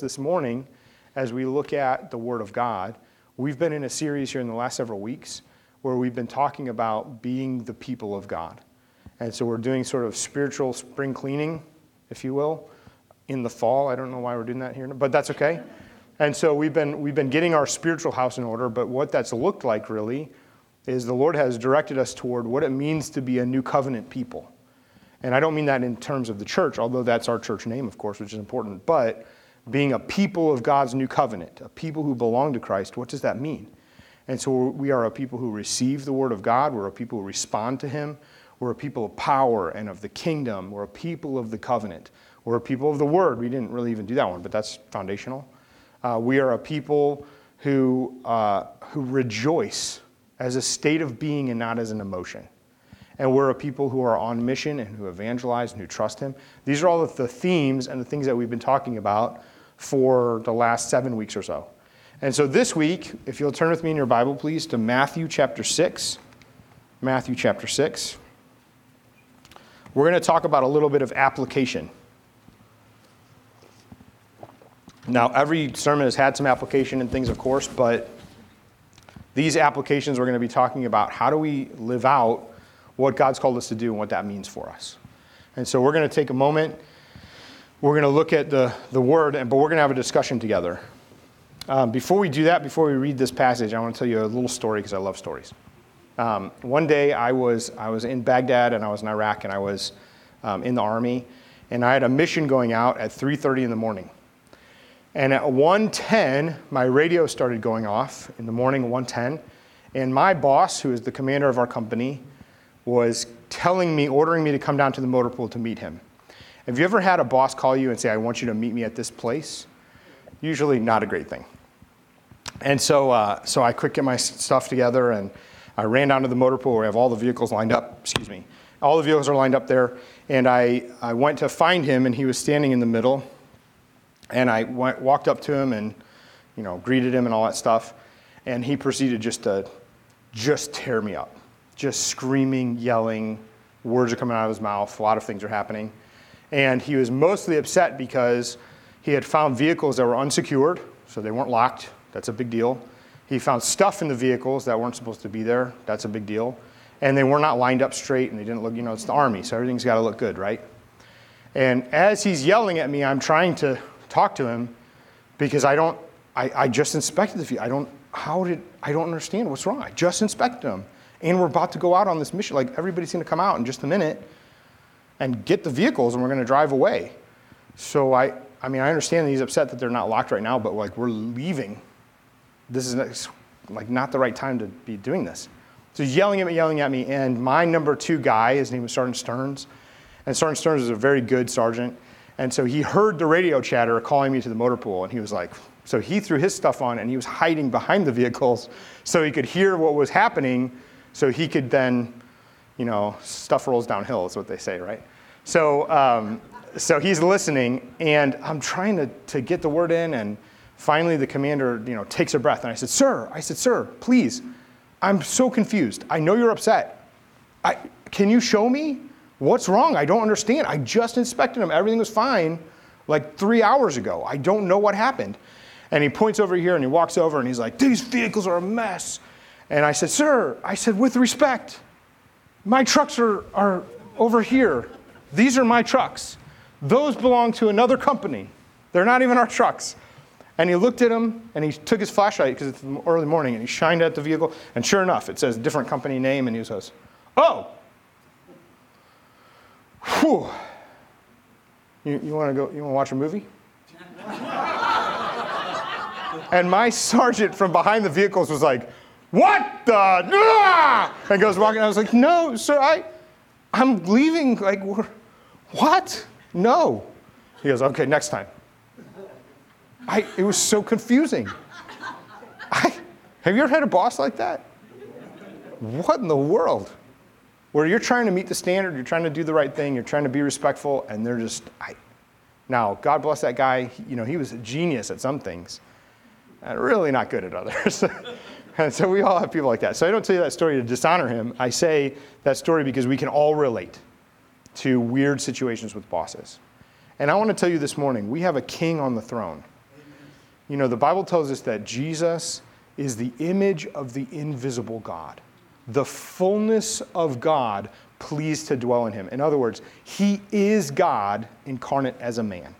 this morning as we look at the Word of God. We've been in a series here in the last several weeks where we've been talking about being the people of God. And so we're doing sort of spiritual spring cleaning, if you will, in the fall. I don't know why we're doing that here, but that's okay. And so we've been, we've been getting our spiritual house in order, but what that's looked like really is the Lord has directed us toward what it means to be a new covenant people. And I don't mean that in terms of the church, although that's our church name, of course, which is important, but being a people of God's new covenant, a people who belong to Christ, what does that mean? And so we are a people who receive the word of God, we're a people who respond to him, we're a people of power and of the kingdom, we're a people of the covenant, we're a people of the word. We didn't really even do that one, but that's foundational. Uh, we are a people who, uh, who rejoice as a state of being and not as an emotion. And we're a people who are on mission and who evangelize and who trust Him. These are all the themes and the things that we've been talking about for the last seven weeks or so. And so this week, if you'll turn with me in your Bible, please, to Matthew chapter 6. Matthew chapter 6. We're going to talk about a little bit of application. Now, every sermon has had some application and things, of course, but these applications we're going to be talking about how do we live out what God's called us to do and what that means for us. And so we're going to take a moment we're going to look at the, the word, but we're going to have a discussion together. Um, before we do that, before we read this passage, I want to tell you a little story because I love stories. Um, one day I was, I was in Baghdad and I was in Iraq and I was um, in the army and I had a mission going out at 3.30 in the morning. And at 1.10, my radio started going off in the morning, 1.10, and my boss, who is the commander of our company, was telling me, ordering me to come down to the motor pool to meet him. Have you ever had a boss call you and say, I want you to meet me at this place? Usually not a great thing. And so, uh, so I quick get my stuff together and I ran down to the motor pool where I have all the vehicles lined up. Excuse me. All the vehicles are lined up there. And I, I went to find him and he was standing in the middle. And I went, walked up to him and, you know, greeted him and all that stuff. And he proceeded just to just tear me up. Just screaming, yelling, words are coming out of his mouth, a lot of things are happening. And he was mostly upset because he had found vehicles that were unsecured, so they weren't locked. That's a big deal. He found stuff in the vehicles that weren't supposed to be there. That's a big deal. And they were not lined up straight and they didn't look, you know, it's the army, so everything's got to look good, right? And as he's yelling at me, I'm trying to talk to him because I don't, I, I just inspected the vehicle. I don't, how did, I don't understand what's wrong. I just inspected them. And we're about to go out on this mission. Like everybody's going to come out in just a minute and get the vehicles and we're going to drive away. So I, I mean, I understand he's upset that they're not locked right now, but like we're leaving. This is like not the right time to be doing this. So he's yelling at me, yelling at me, and my number two guy, his name was Sergeant Stearns, and Sergeant Stearns is a very good sergeant, and so he heard the radio chatter calling me to the motor pool, and he was like, so he threw his stuff on, and he was hiding behind the vehicles so he could hear what was happening, so he could then you know, stuff rolls downhill is what they say, right? So, um, so he's listening, and I'm trying to, to get the word in, and finally the commander, you know, takes a breath, and I said, "Sir," I said, "Sir, please, I'm so confused. I know you're upset. I, can you show me what's wrong? I don't understand. I just inspected him. Everything was fine, like three hours ago. I don't know what happened." And he points over here, and he walks over, and he's like, "These vehicles are a mess." And I said, "Sir," I said, "with respect." My trucks are, are over here. These are my trucks. Those belong to another company. They're not even our trucks. And he looked at them and he took his flashlight because it's early morning and he shined at the vehicle. And sure enough, it says different company name. And he says, Oh, whew. You, you want to go, you want to watch a movie? and my sergeant from behind the vehicles was like, what the? And goes walking. I was like, no, sir, I, I'm leaving. Like, what? No. He goes, okay, next time. I, it was so confusing. I, have you ever had a boss like that? What in the world? Where you're trying to meet the standard, you're trying to do the right thing, you're trying to be respectful, and they're just. I, now, God bless that guy. You know, he was a genius at some things, and really not good at others. And so we all have people like that. So I don't tell you that story to dishonor him. I say that story because we can all relate to weird situations with bosses. And I want to tell you this morning we have a king on the throne. You know, the Bible tells us that Jesus is the image of the invisible God, the fullness of God pleased to dwell in him. In other words, he is God incarnate as a man.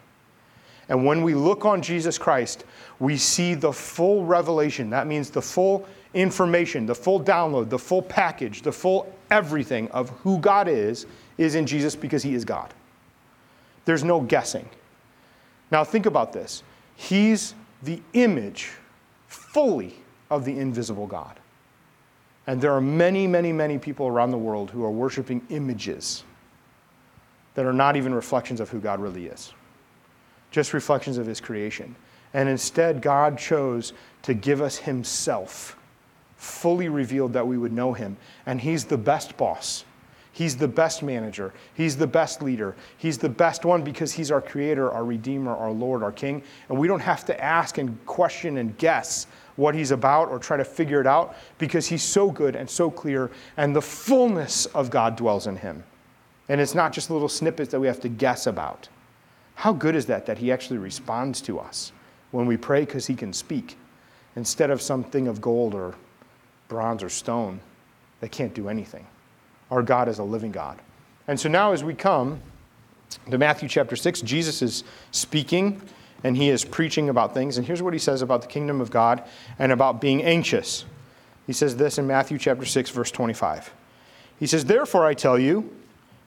And when we look on Jesus Christ, we see the full revelation. That means the full information, the full download, the full package, the full everything of who God is, is in Jesus because he is God. There's no guessing. Now, think about this. He's the image fully of the invisible God. And there are many, many, many people around the world who are worshiping images that are not even reflections of who God really is, just reflections of his creation. And instead, God chose to give us himself, fully revealed that we would know him. And he's the best boss. He's the best manager. He's the best leader. He's the best one because he's our creator, our redeemer, our Lord, our king. And we don't have to ask and question and guess what he's about or try to figure it out because he's so good and so clear, and the fullness of God dwells in him. And it's not just little snippets that we have to guess about. How good is that that he actually responds to us when we pray because he can speak instead of something of gold or bronze or stone that can't do anything? Our God is a living God. And so now, as we come to Matthew chapter 6, Jesus is speaking and he is preaching about things. And here's what he says about the kingdom of God and about being anxious. He says this in Matthew chapter 6, verse 25. He says, Therefore I tell you,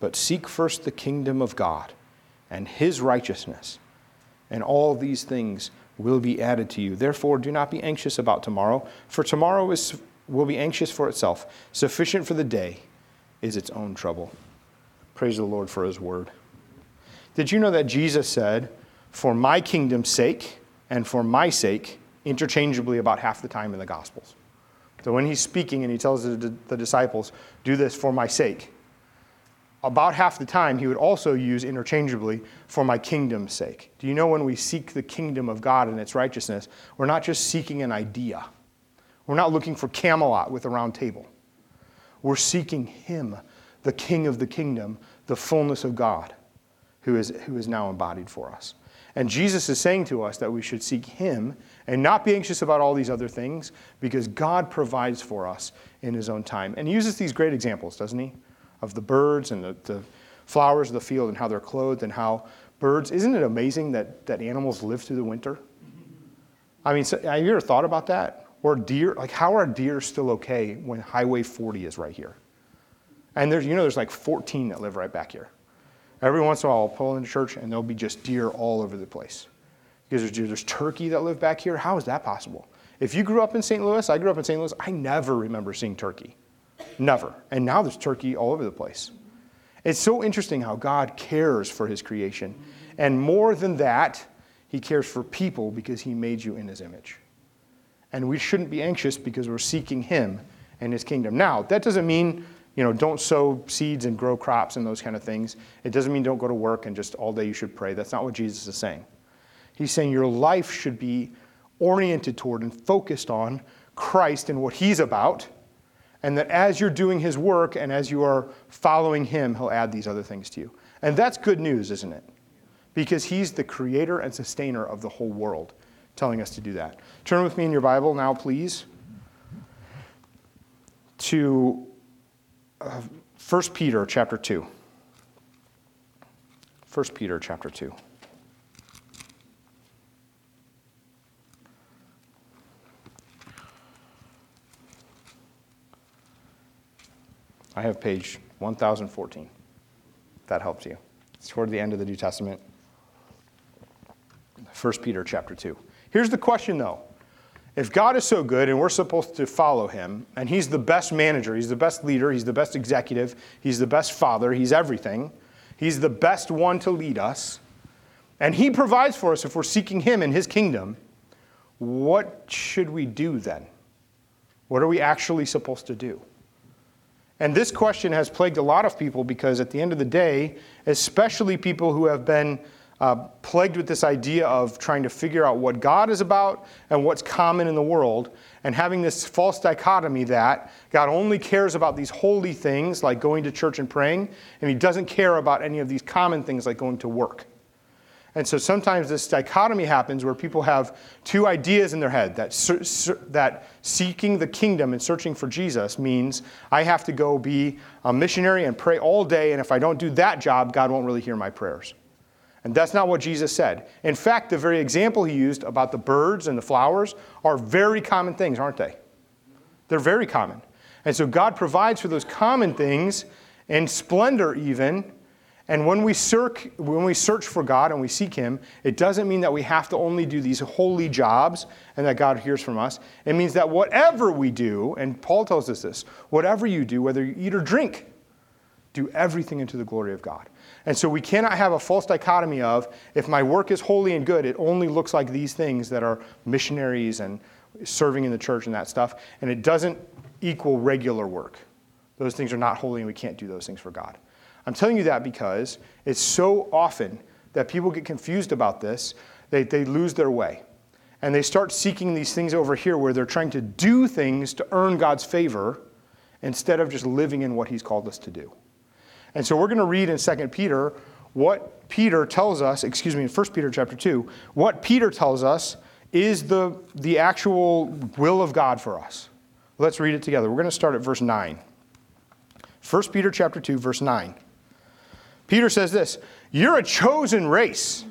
But seek first the kingdom of God and his righteousness, and all these things will be added to you. Therefore, do not be anxious about tomorrow, for tomorrow is, will be anxious for itself. Sufficient for the day is its own trouble. Praise the Lord for his word. Did you know that Jesus said, For my kingdom's sake, and for my sake interchangeably about half the time in the Gospels. So when he's speaking and he tells the, the disciples, do this for my sake, about half the time he would also use interchangeably for my kingdom's sake. Do you know when we seek the kingdom of God and its righteousness, we're not just seeking an idea. We're not looking for Camelot with a round table. We're seeking him, the king of the kingdom, the fullness of God, who is, who is now embodied for us. And Jesus is saying to us that we should seek Him and not be anxious about all these other things because God provides for us in His own time. And He uses these great examples, doesn't He? Of the birds and the, the flowers of the field and how they're clothed and how birds. Isn't it amazing that, that animals live through the winter? I mean, so, have you ever thought about that? Or deer, like how are deer still okay when Highway 40 is right here? And there's, you know, there's like 14 that live right back here. Every once in a while, I'll pull into church and there'll be just deer all over the place. Because there's, there's turkey that live back here. How is that possible? If you grew up in St. Louis, I grew up in St. Louis, I never remember seeing turkey. Never. And now there's turkey all over the place. It's so interesting how God cares for his creation. And more than that, he cares for people because he made you in his image. And we shouldn't be anxious because we're seeking him and his kingdom. Now, that doesn't mean you know, don't sow seeds and grow crops and those kind of things. It doesn't mean don't go to work and just all day you should pray. That's not what Jesus is saying. He's saying your life should be oriented toward and focused on Christ and what He's about, and that as you're doing His work and as you are following Him, He'll add these other things to you. And that's good news, isn't it? Because He's the creator and sustainer of the whole world, telling us to do that. Turn with me in your Bible now, please, to uh, 1 Peter chapter 2. 1 Peter chapter 2. I have page 1014. If that helps you. It's toward the end of the New Testament. 1 Peter chapter 2. Here's the question though. If God is so good and we're supposed to follow him, and he's the best manager, he's the best leader, he's the best executive, he's the best father, he's everything, he's the best one to lead us, and he provides for us if we're seeking him and his kingdom, what should we do then? What are we actually supposed to do? And this question has plagued a lot of people because at the end of the day, especially people who have been uh, plagued with this idea of trying to figure out what God is about and what's common in the world, and having this false dichotomy that God only cares about these holy things like going to church and praying, and He doesn't care about any of these common things like going to work. And so sometimes this dichotomy happens where people have two ideas in their head that, that seeking the kingdom and searching for Jesus means I have to go be a missionary and pray all day, and if I don't do that job, God won't really hear my prayers. And that's not what Jesus said. In fact, the very example he used about the birds and the flowers are very common things, aren't they? They're very common. And so God provides for those common things in splendor, even and when we, search, when we search for God and we seek Him, it doesn't mean that we have to only do these holy jobs and that God hears from us. It means that whatever we do, and Paul tells us this, whatever you do, whether you eat or drink, do everything into the glory of God. And so we cannot have a false dichotomy of if my work is holy and good, it only looks like these things that are missionaries and serving in the church and that stuff, and it doesn't equal regular work. Those things are not holy and we can't do those things for God. I'm telling you that because it's so often that people get confused about this, they, they lose their way. And they start seeking these things over here where they're trying to do things to earn God's favor instead of just living in what He's called us to do. And so we're going to read in 2 Peter what Peter tells us, excuse me, in 1 Peter chapter 2, what Peter tells us is the, the actual will of God for us. Let's read it together. We're going to start at verse 9. 1 Peter chapter 2, verse 9. Peter says this You're a chosen race.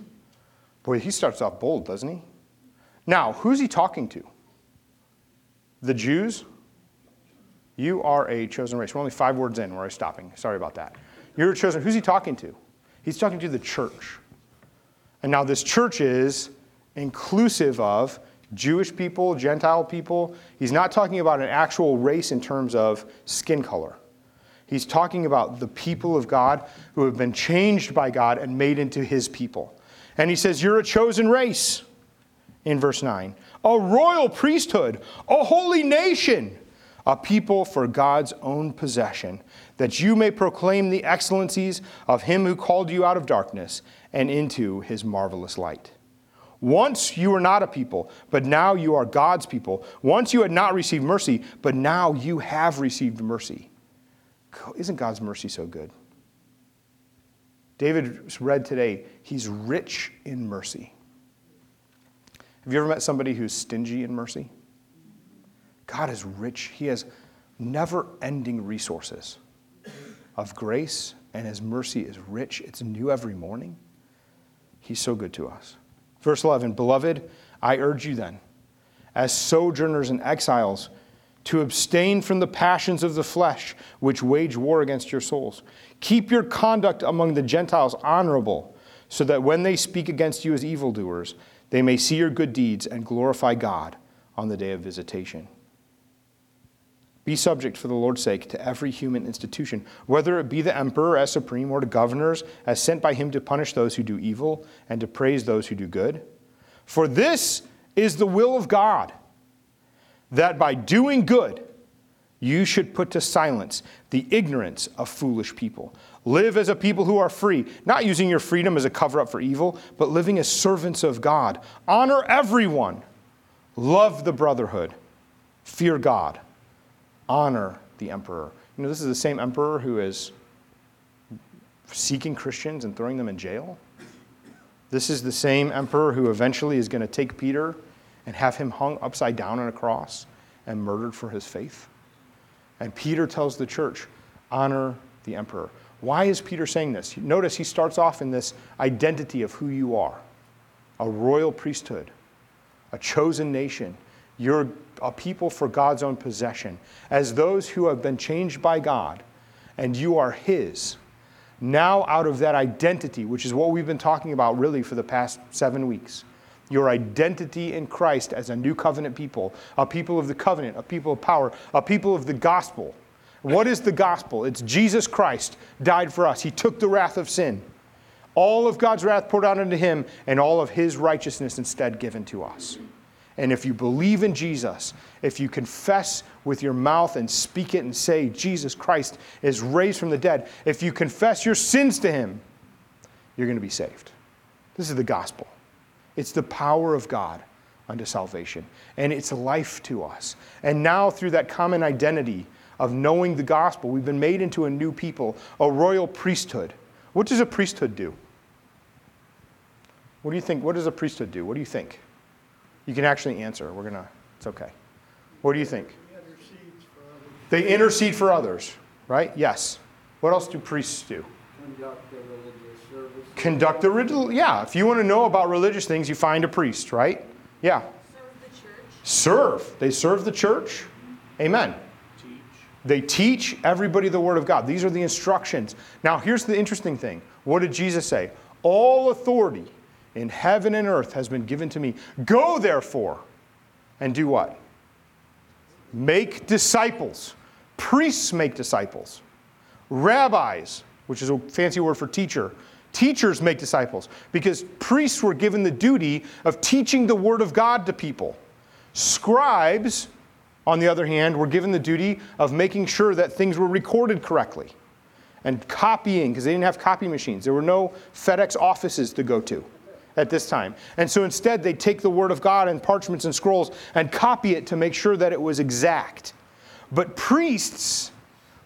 Boy, he starts off bold, doesn't he? Now, who's he talking to? The Jews? You are a chosen race. We're only five words in. We're stopping. Sorry about that. You're a chosen. Who's he talking to? He's talking to the church. And now this church is inclusive of Jewish people, Gentile people. He's not talking about an actual race in terms of skin color. He's talking about the people of God who have been changed by God and made into his people. And he says, You're a chosen race in verse 9, a royal priesthood, a holy nation, a people for God's own possession, that you may proclaim the excellencies of him who called you out of darkness and into his marvelous light. Once you were not a people, but now you are God's people. Once you had not received mercy, but now you have received mercy. Isn't God's mercy so good? David read today, he's rich in mercy. Have you ever met somebody who's stingy in mercy? God is rich. He has never ending resources of grace, and his mercy is rich. It's new every morning. He's so good to us. Verse 11 Beloved, I urge you then, as sojourners and exiles, to abstain from the passions of the flesh, which wage war against your souls. Keep your conduct among the Gentiles honorable, so that when they speak against you as evildoers, they may see your good deeds and glorify God on the day of visitation. Be subject for the Lord's sake to every human institution, whether it be the emperor as supreme or to governors as sent by him to punish those who do evil and to praise those who do good. For this is the will of God that by doing good, you should put to silence the ignorance of foolish people. Live as a people who are free, not using your freedom as a cover up for evil, but living as servants of God. Honor everyone. Love the brotherhood. Fear God. Honor the emperor. You know, this is the same emperor who is seeking Christians and throwing them in jail. This is the same emperor who eventually is going to take Peter and have him hung upside down on a cross and murdered for his faith. And Peter tells the church, honor the emperor. Why is Peter saying this? Notice he starts off in this identity of who you are a royal priesthood, a chosen nation. You're a people for God's own possession. As those who have been changed by God, and you are His. Now, out of that identity, which is what we've been talking about really for the past seven weeks, your identity in Christ as a new covenant people, a people of the covenant, a people of power, a people of the gospel. What is the gospel? It's Jesus Christ died for us. He took the wrath of sin. All of God's wrath poured out into him, and all of his righteousness instead given to us. And if you believe in Jesus, if you confess with your mouth and speak it and say, Jesus Christ is raised from the dead, if you confess your sins to him, you're going to be saved. This is the gospel. It's the power of God unto salvation, and it's life to us. And now, through that common identity of knowing the gospel, we've been made into a new people, a royal priesthood. What does a priesthood do? What do you think? What does a priesthood do? What do you think? You can actually answer. We're going to, it's okay. What do you think? They intercede for others, right? Yes. What else do priests do? Conduct religious. Conduct the religious, yeah. If you want to know about religious things, you find a priest, right? Yeah. Serve the church. Serve. They serve the church. Amen. Teach. They teach everybody the Word of God. These are the instructions. Now, here's the interesting thing. What did Jesus say? All authority in heaven and earth has been given to me. Go, therefore, and do what? Make disciples. Priests make disciples. Rabbis, which is a fancy word for teacher, teachers make disciples because priests were given the duty of teaching the Word of God to people. Scribes, on the other hand, were given the duty of making sure that things were recorded correctly and copying because they didn't have copy machines. There were no FedEx offices to go to at this time. And so instead, they take the Word of God and parchments and scrolls and copy it to make sure that it was exact. But priests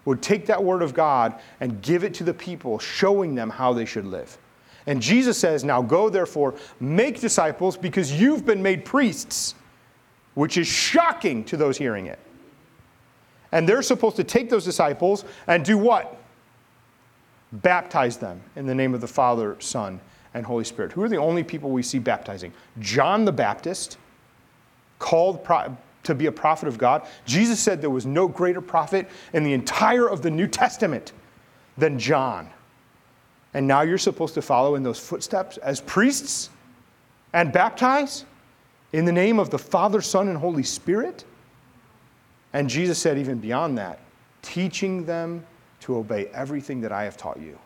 would take that Word of God and give it to the people, showing them how they should live. And Jesus says, Now go, therefore, make disciples because you've been made priests, which is shocking to those hearing it. And they're supposed to take those disciples and do what? Baptize them in the name of the Father, Son, and Holy Spirit. Who are the only people we see baptizing? John the Baptist, called to be a prophet of God. Jesus said there was no greater prophet in the entire of the New Testament than John. And now you're supposed to follow in those footsteps as priests and baptize in the name of the Father, Son, and Holy Spirit? And Jesus said, even beyond that, teaching them to obey everything that I have taught you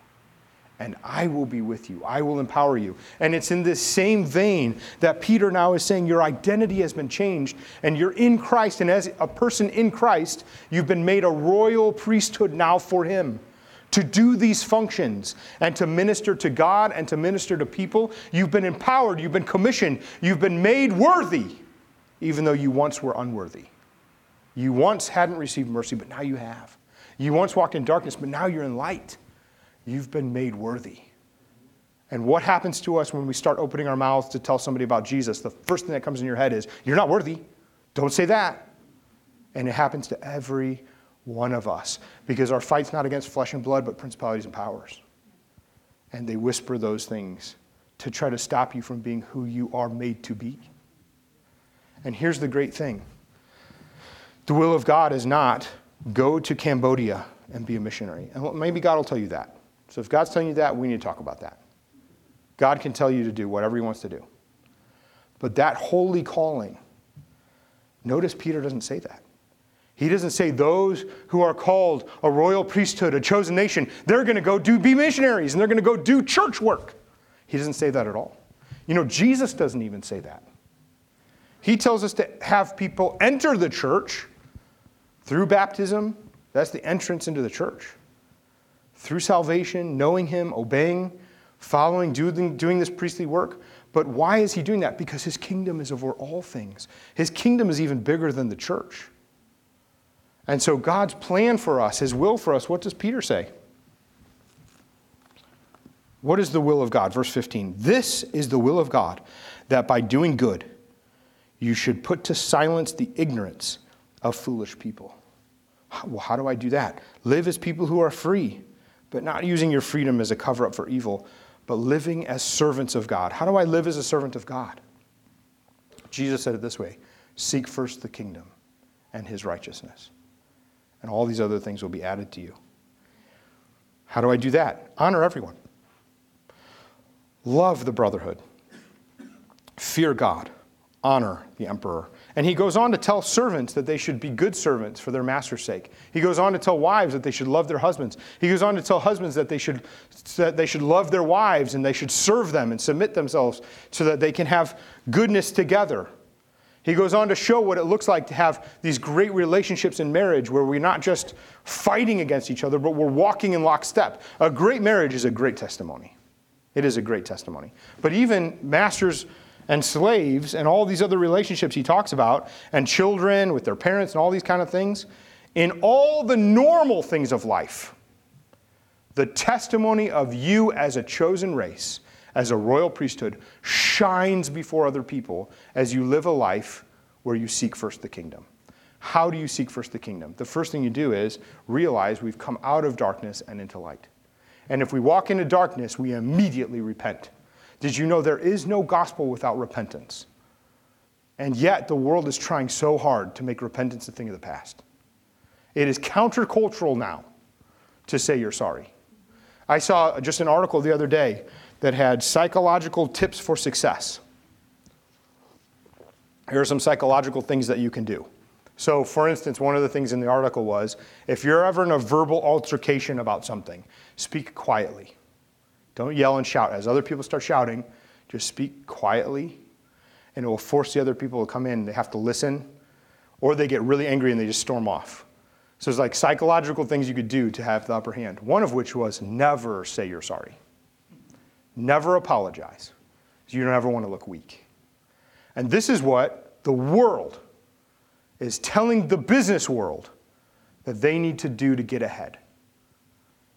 and I will be with you. I will empower you. And it's in this same vein that Peter now is saying your identity has been changed and you're in Christ. And as a person in Christ, you've been made a royal priesthood now for Him to do these functions and to minister to God and to minister to people. You've been empowered, you've been commissioned, you've been made worthy, even though you once were unworthy. You once hadn't received mercy, but now you have. You once walked in darkness, but now you're in light. You've been made worthy. And what happens to us when we start opening our mouths to tell somebody about Jesus? The first thing that comes in your head is, You're not worthy. Don't say that. And it happens to every one of us because our fight's not against flesh and blood, but principalities and powers. And they whisper those things to try to stop you from being who you are made to be. And here's the great thing the will of God is not go to Cambodia and be a missionary. And maybe God will tell you that. So if God's telling you that, we need to talk about that. God can tell you to do whatever He wants to do. But that holy calling, notice Peter doesn't say that. He doesn't say those who are called a royal priesthood, a chosen nation, they're going to go do be missionaries and they're going to go do church work. He doesn't say that at all. You know, Jesus doesn't even say that. He tells us to have people enter the church through baptism. That's the entrance into the church. Through salvation, knowing Him, obeying, following, doing, doing this priestly work. But why is He doing that? Because His kingdom is over all things. His kingdom is even bigger than the church. And so, God's plan for us, His will for us, what does Peter say? What is the will of God? Verse 15. This is the will of God, that by doing good, you should put to silence the ignorance of foolish people. Well, how do I do that? Live as people who are free, but not using your freedom as a cover up for evil, but living as servants of God. How do I live as a servant of God? Jesus said it this way Seek first the kingdom and his righteousness, and all these other things will be added to you. How do I do that? Honor everyone. Love the brotherhood. Fear God. Honor the emperor. And he goes on to tell servants that they should be good servants for their master's sake. He goes on to tell wives that they should love their husbands. He goes on to tell husbands that they should, that they should love their wives and they should serve them and submit themselves so that they can have goodness together. He goes on to show what it looks like to have these great relationships in marriage where we're not just fighting against each other, but we're walking in lockstep. A great marriage is a great testimony. It is a great testimony. But even masters and slaves and all these other relationships he talks about, and children with their parents and all these kind of things, in all the normal things of life, the testimony of you as a chosen race, as a royal priesthood, shines before other people as you live a life where you seek first the kingdom. How do you seek first the kingdom? The first thing you do is realize we've come out of darkness and into light. And if we walk into darkness, we immediately repent. Did you know there is no gospel without repentance? And yet, the world is trying so hard to make repentance a thing of the past. It is countercultural now to say you're sorry. I saw just an article the other day that had psychological tips for success. Here are some psychological things that you can do. So, for instance, one of the things in the article was if you're ever in a verbal altercation about something, speak quietly. Don't yell and shout. As other people start shouting, just speak quietly, and it will force the other people to come in. They have to listen, or they get really angry and they just storm off. So there's like psychological things you could do to have the upper hand. One of which was never say you're sorry. Never apologize. You don't ever want to look weak. And this is what the world is telling the business world that they need to do to get ahead.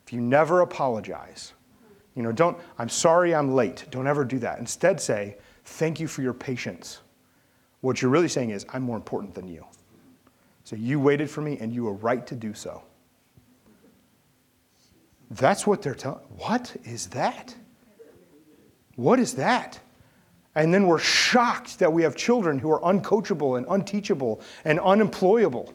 If you never apologize, you know, don't, I'm sorry I'm late. Don't ever do that. Instead, say, thank you for your patience. What you're really saying is, I'm more important than you. So you waited for me and you were right to do so. That's what they're telling. What is that? What is that? And then we're shocked that we have children who are uncoachable and unteachable and unemployable,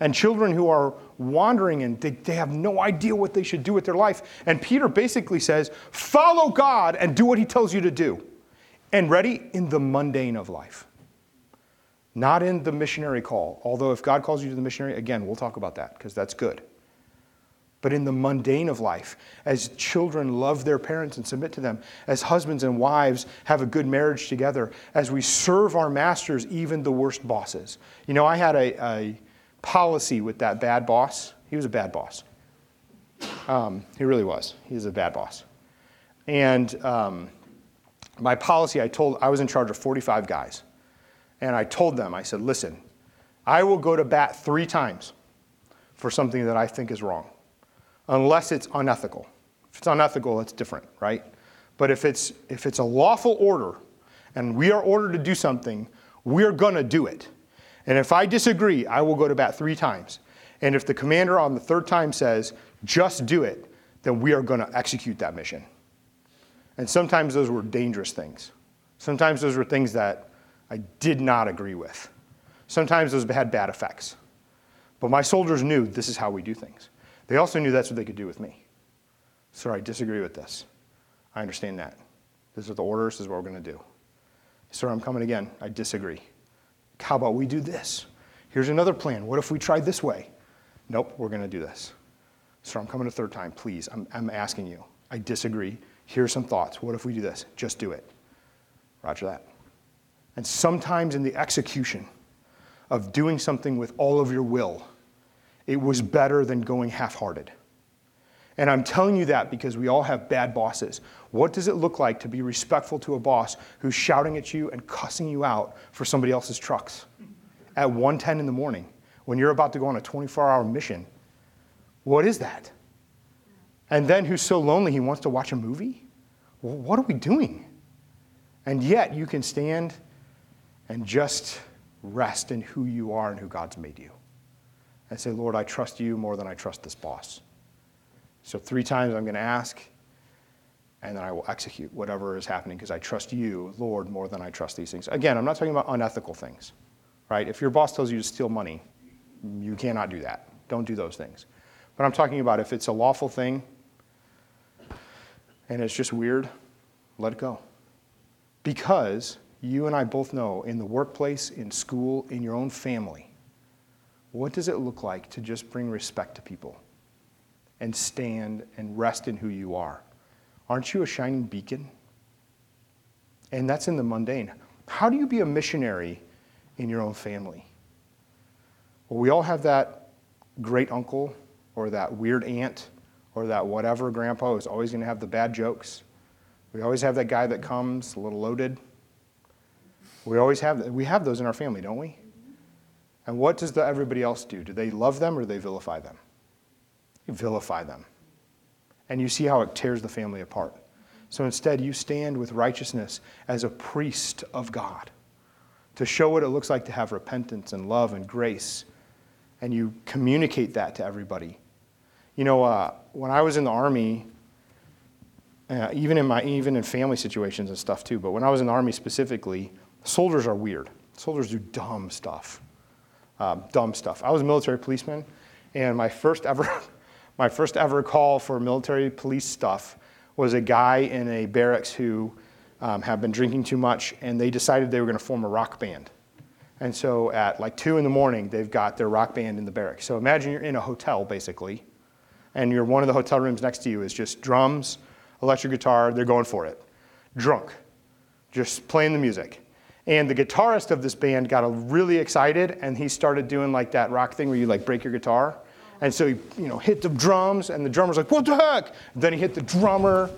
and children who are wandering and they, they have no idea what they should do with their life. And Peter basically says, follow God and do what he tells you to do. And ready in the mundane of life, not in the missionary call. Although, if God calls you to the missionary, again, we'll talk about that because that's good but in the mundane of life, as children love their parents and submit to them, as husbands and wives have a good marriage together, as we serve our masters, even the worst bosses. You know, I had a, a policy with that bad boss. He was a bad boss. Um, he really was. He was a bad boss. And um, my policy, I told, I was in charge of 45 guys. And I told them, I said, listen, I will go to bat three times for something that I think is wrong unless it's unethical. If it's unethical, it's different, right? But if it's, if it's a lawful order and we are ordered to do something, we're going to do it. And if I disagree, I will go to bat three times. And if the commander on the third time says, just do it, then we are going to execute that mission. And sometimes those were dangerous things. Sometimes those were things that I did not agree with. Sometimes those had bad effects. But my soldiers knew this is how we do things. They also knew that's what they could do with me. Sir, I disagree with this. I understand that. These are the orders, this is what we're going to do. Sir, I'm coming again. I disagree. How about we do this? Here's another plan. What if we try this way? Nope, we're going to do this. Sir, I'm coming a third time. Please, I'm, I'm asking you. I disagree. Here's some thoughts. What if we do this? Just do it. Roger that. And sometimes in the execution of doing something with all of your will, it was better than going half hearted. And I'm telling you that because we all have bad bosses. What does it look like to be respectful to a boss who's shouting at you and cussing you out for somebody else's trucks at 1:10 in the morning when you're about to go on a 24-hour mission? What is that? And then who's so lonely he wants to watch a movie? What are we doing? And yet you can stand and just rest in who you are and who God's made you and say, Lord, I trust you more than I trust this boss. So, three times I'm going to ask, and then I will execute whatever is happening because I trust you, Lord, more than I trust these things. Again, I'm not talking about unethical things, right? If your boss tells you to steal money, you cannot do that. Don't do those things. But I'm talking about if it's a lawful thing and it's just weird, let it go. Because you and I both know in the workplace, in school, in your own family, what does it look like to just bring respect to people and stand and rest in who you are? Aren't you a shining beacon? And that's in the mundane. How do you be a missionary in your own family? Well, we all have that great uncle or that weird aunt or that whatever grandpa who's always going to have the bad jokes. We always have that guy that comes a little loaded. We always have we have those in our family, don't we? And what does the, everybody else do? Do they love them or do they vilify them? Vilify them. And you see how it tears the family apart. So instead, you stand with righteousness as a priest of God to show what it looks like to have repentance and love and grace. And you communicate that to everybody. You know, uh, when I was in the Army, uh, even, in my, even in family situations and stuff too, but when I was in the Army specifically, soldiers are weird. Soldiers do dumb stuff. Um, dumb stuff. I was a military policeman, and my first ever, my first ever call for military police stuff was a guy in a barracks who um, had been drinking too much, and they decided they were going to form a rock band. And so at like two in the morning, they've got their rock band in the barracks. So imagine you're in a hotel basically, and you're one of the hotel rooms next to you is just drums, electric guitar. They're going for it, drunk, just playing the music. And the guitarist of this band got really excited, and he started doing like that rock thing where you like break your guitar. And so he, you know, hit the drums, and the drummer's like, "What the heck?" then he hit the drummer,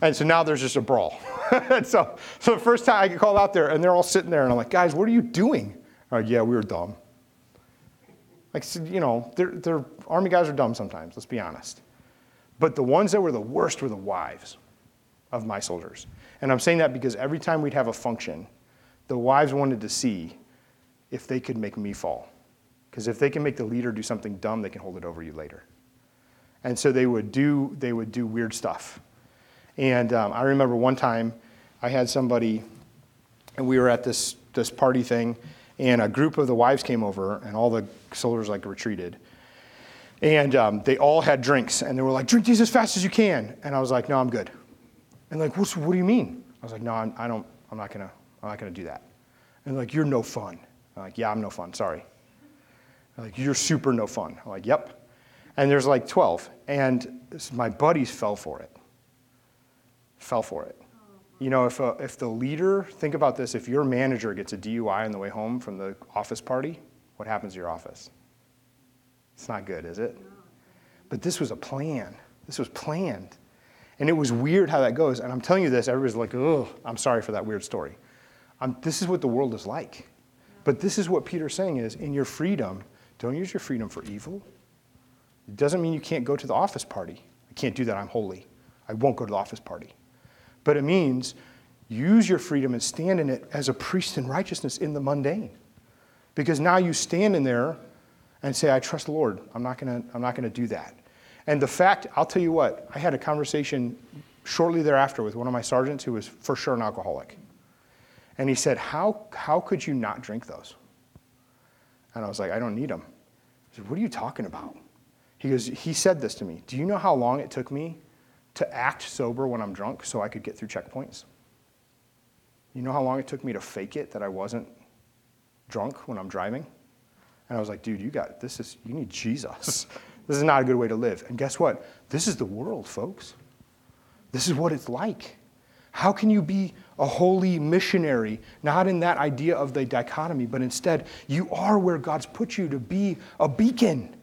and so now there's just a brawl. so, so the first time I get called out there, and they're all sitting there, and I'm like, "Guys, what are you doing?" I'm Like, "Yeah, we were dumb." Like, you know, they're, they're, army guys are dumb sometimes. Let's be honest. But the ones that were the worst were the wives of my soldiers. And I'm saying that because every time we'd have a function, the wives wanted to see if they could make me fall. Because if they can make the leader do something dumb, they can hold it over you later. And so they would do, they would do weird stuff. And um, I remember one time I had somebody, and we were at this, this party thing, and a group of the wives came over, and all the soldiers like retreated. And um, they all had drinks, and they were like, "Drink these as fast as you can." And I was like, "No, I'm good." And like, what, do you mean? I was like, "No, I'm, I don't. I'm not gonna. I'm not gonna do that." And like, "You're no fun." I'm like, "Yeah, I'm no fun. Sorry." Like, you're super no fun. I'm like, yep. And there's like 12. And my buddies fell for it. Fell for it. You know, if, a, if the leader, think about this, if your manager gets a DUI on the way home from the office party, what happens to your office? It's not good, is it? But this was a plan. This was planned. And it was weird how that goes. And I'm telling you this, everybody's like, oh, I'm sorry for that weird story. I'm, this is what the world is like. But this is what Peter's saying is in your freedom, don't use your freedom for evil. It doesn't mean you can't go to the office party. I can't do that. I'm holy. I won't go to the office party. But it means use your freedom and stand in it as a priest in righteousness in the mundane. Because now you stand in there and say, I trust the Lord. I'm not going to I'm not to do that. And the fact, I'll tell you what, I had a conversation shortly thereafter with one of my sergeants who was for sure an alcoholic. And he said, How, how could you not drink those? And I was like, I don't need them. He said, What are you talking about? He goes, He said this to me. Do you know how long it took me to act sober when I'm drunk so I could get through checkpoints? You know how long it took me to fake it that I wasn't drunk when I'm driving? And I was like, dude, you got this is you need Jesus. this is not a good way to live. And guess what? This is the world, folks. This is what it's like. How can you be a holy missionary, not in that idea of the dichotomy, but instead, you are where God's put you to be a beacon,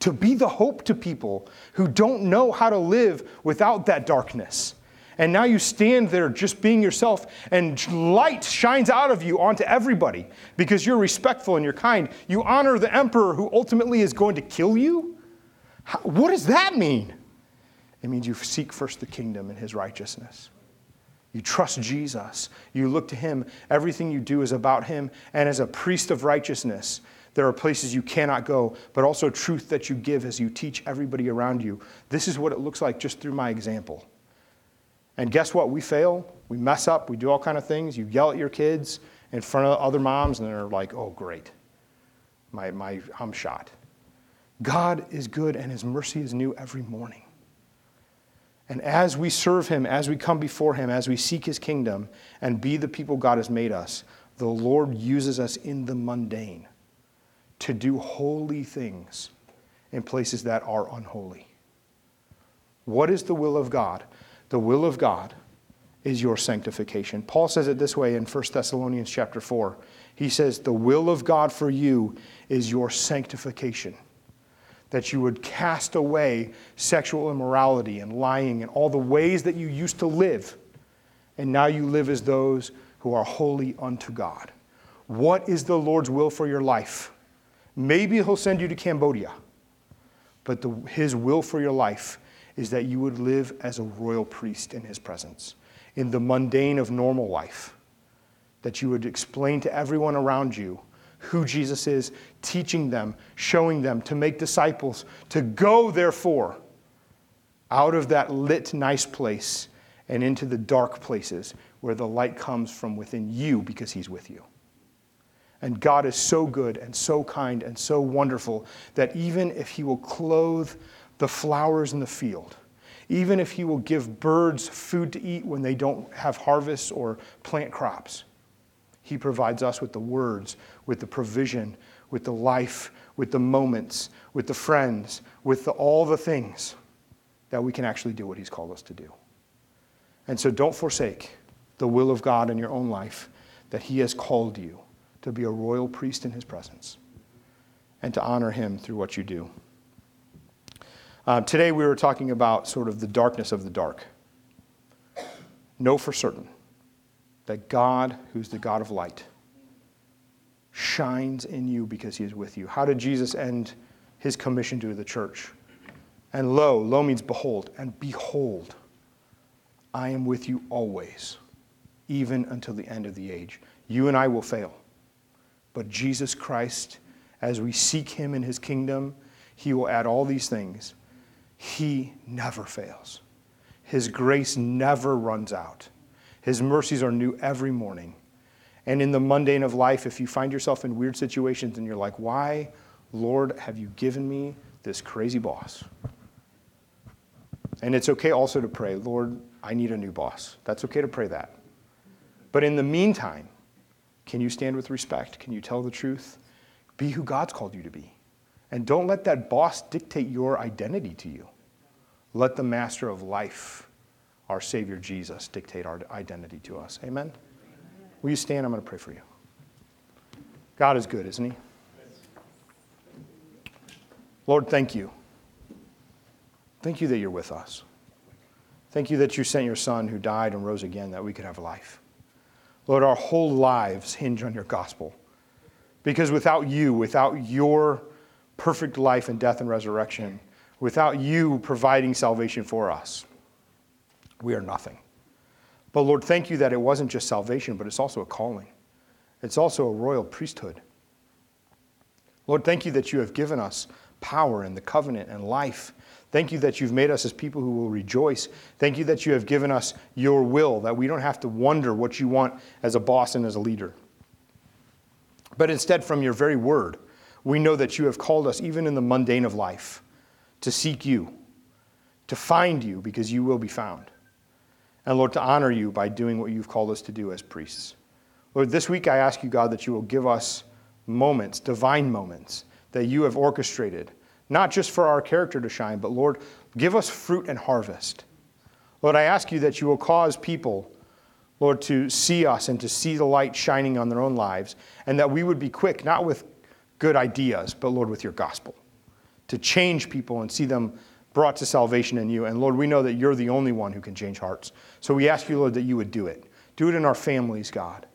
to be the hope to people who don't know how to live without that darkness. And now you stand there just being yourself, and light shines out of you onto everybody because you're respectful and you're kind. You honor the emperor who ultimately is going to kill you. How, what does that mean? It means you seek first the kingdom and his righteousness. You trust Jesus. You look to Him. Everything you do is about Him. And as a priest of righteousness, there are places you cannot go, but also truth that you give as you teach everybody around you. This is what it looks like just through my example. And guess what? We fail. We mess up. We do all kind of things. You yell at your kids in front of other moms, and they're like, oh, great. My, my, I'm shot. God is good, and His mercy is new every morning. And as we serve Him, as we come before Him, as we seek His kingdom and be the people God has made us, the Lord uses us in the mundane to do holy things in places that are unholy. What is the will of God? The will of God is your sanctification. Paul says it this way in 1 Thessalonians chapter 4. He says, The will of God for you is your sanctification. That you would cast away sexual immorality and lying and all the ways that you used to live. And now you live as those who are holy unto God. What is the Lord's will for your life? Maybe He'll send you to Cambodia, but the, His will for your life is that you would live as a royal priest in His presence, in the mundane of normal life, that you would explain to everyone around you who Jesus is, teaching them, showing them to make disciples, to go, therefore, out of that lit, nice place and into the dark places where the light comes from within you because He's with you. And God is so good and so kind and so wonderful that even if He will clothe the flowers in the field, even if He will give birds food to eat when they don't have harvests or plant crops, He provides us with the words, with the provision, with the life, with the moments, with the friends, with the, all the things that we can actually do what He's called us to do. And so don't forsake the will of God in your own life that He has called you to be a royal priest in his presence and to honor him through what you do. Uh, today we were talking about sort of the darkness of the dark. Know for certain that God, who's the God of light, shines in you because he is with you. How did Jesus end his commission to the church? And lo, lo means behold, and behold, I am with you always, even until the end of the age. You and I will fail. But Jesus Christ, as we seek him in his kingdom, he will add all these things. He never fails. His grace never runs out. His mercies are new every morning. And in the mundane of life, if you find yourself in weird situations and you're like, why, Lord, have you given me this crazy boss? And it's okay also to pray, Lord, I need a new boss. That's okay to pray that. But in the meantime, can you stand with respect? Can you tell the truth? Be who God's called you to be. And don't let that boss dictate your identity to you. Let the master of life, our Savior Jesus, dictate our identity to us. Amen? Will you stand? I'm going to pray for you. God is good, isn't He? Lord, thank you. Thank you that you're with us. Thank you that you sent your Son who died and rose again that we could have life. Lord, our whole lives hinge on your gospel. Because without you, without your perfect life and death and resurrection, without you providing salvation for us, we are nothing. But Lord, thank you that it wasn't just salvation, but it's also a calling. It's also a royal priesthood. Lord, thank you that you have given us power and the covenant and life Thank you that you've made us as people who will rejoice. Thank you that you have given us your will, that we don't have to wonder what you want as a boss and as a leader. But instead, from your very word, we know that you have called us, even in the mundane of life, to seek you, to find you, because you will be found. And Lord, to honor you by doing what you've called us to do as priests. Lord, this week I ask you, God, that you will give us moments, divine moments, that you have orchestrated not just for our character to shine, but Lord, give us fruit and harvest. Lord, I ask you that you will cause people, Lord, to see us and to see the light shining on their own lives, and that we would be quick, not with good ideas, but Lord, with your gospel, to change people and see them brought to salvation in you. And Lord, we know that you're the only one who can change hearts. So we ask you, Lord, that you would do it. Do it in our families, God.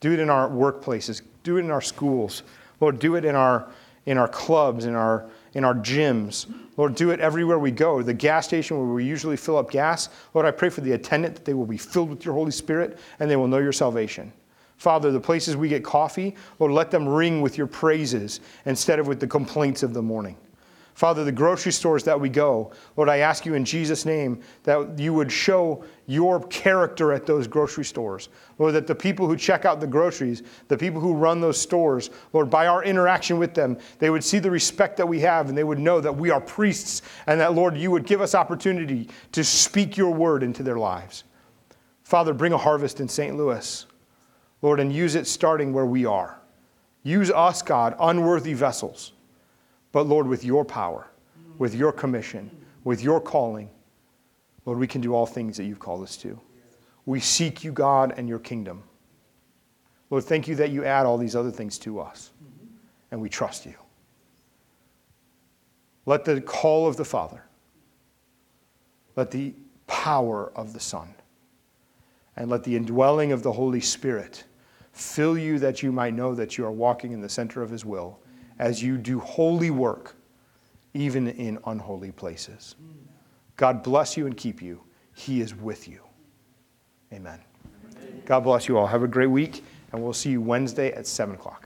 Do it in our workplaces. Do it in our schools. Lord, do it in our, in our clubs, in our in our gyms. Lord, do it everywhere we go. The gas station where we usually fill up gas. Lord, I pray for the attendant that they will be filled with your Holy Spirit and they will know your salvation. Father, the places we get coffee, Lord, let them ring with your praises instead of with the complaints of the morning. Father, the grocery stores that we go, Lord, I ask you in Jesus' name that you would show your character at those grocery stores. Lord, that the people who check out the groceries, the people who run those stores, Lord, by our interaction with them, they would see the respect that we have and they would know that we are priests and that, Lord, you would give us opportunity to speak your word into their lives. Father, bring a harvest in St. Louis, Lord, and use it starting where we are. Use us, God, unworthy vessels but Lord, with your power, with your commission, with your calling, Lord, we can do all things that you've called us to. We seek you, God, and your kingdom. Lord, thank you that you add all these other things to us, and we trust you. Let the call of the Father, let the power of the Son, and let the indwelling of the Holy Spirit fill you that you might know that you are walking in the center of his will as you do holy work, even in unholy places. God bless you and keep you. He is with you. Amen. God bless you all. Have a great week, and we'll see you Wednesday at 7 o'clock.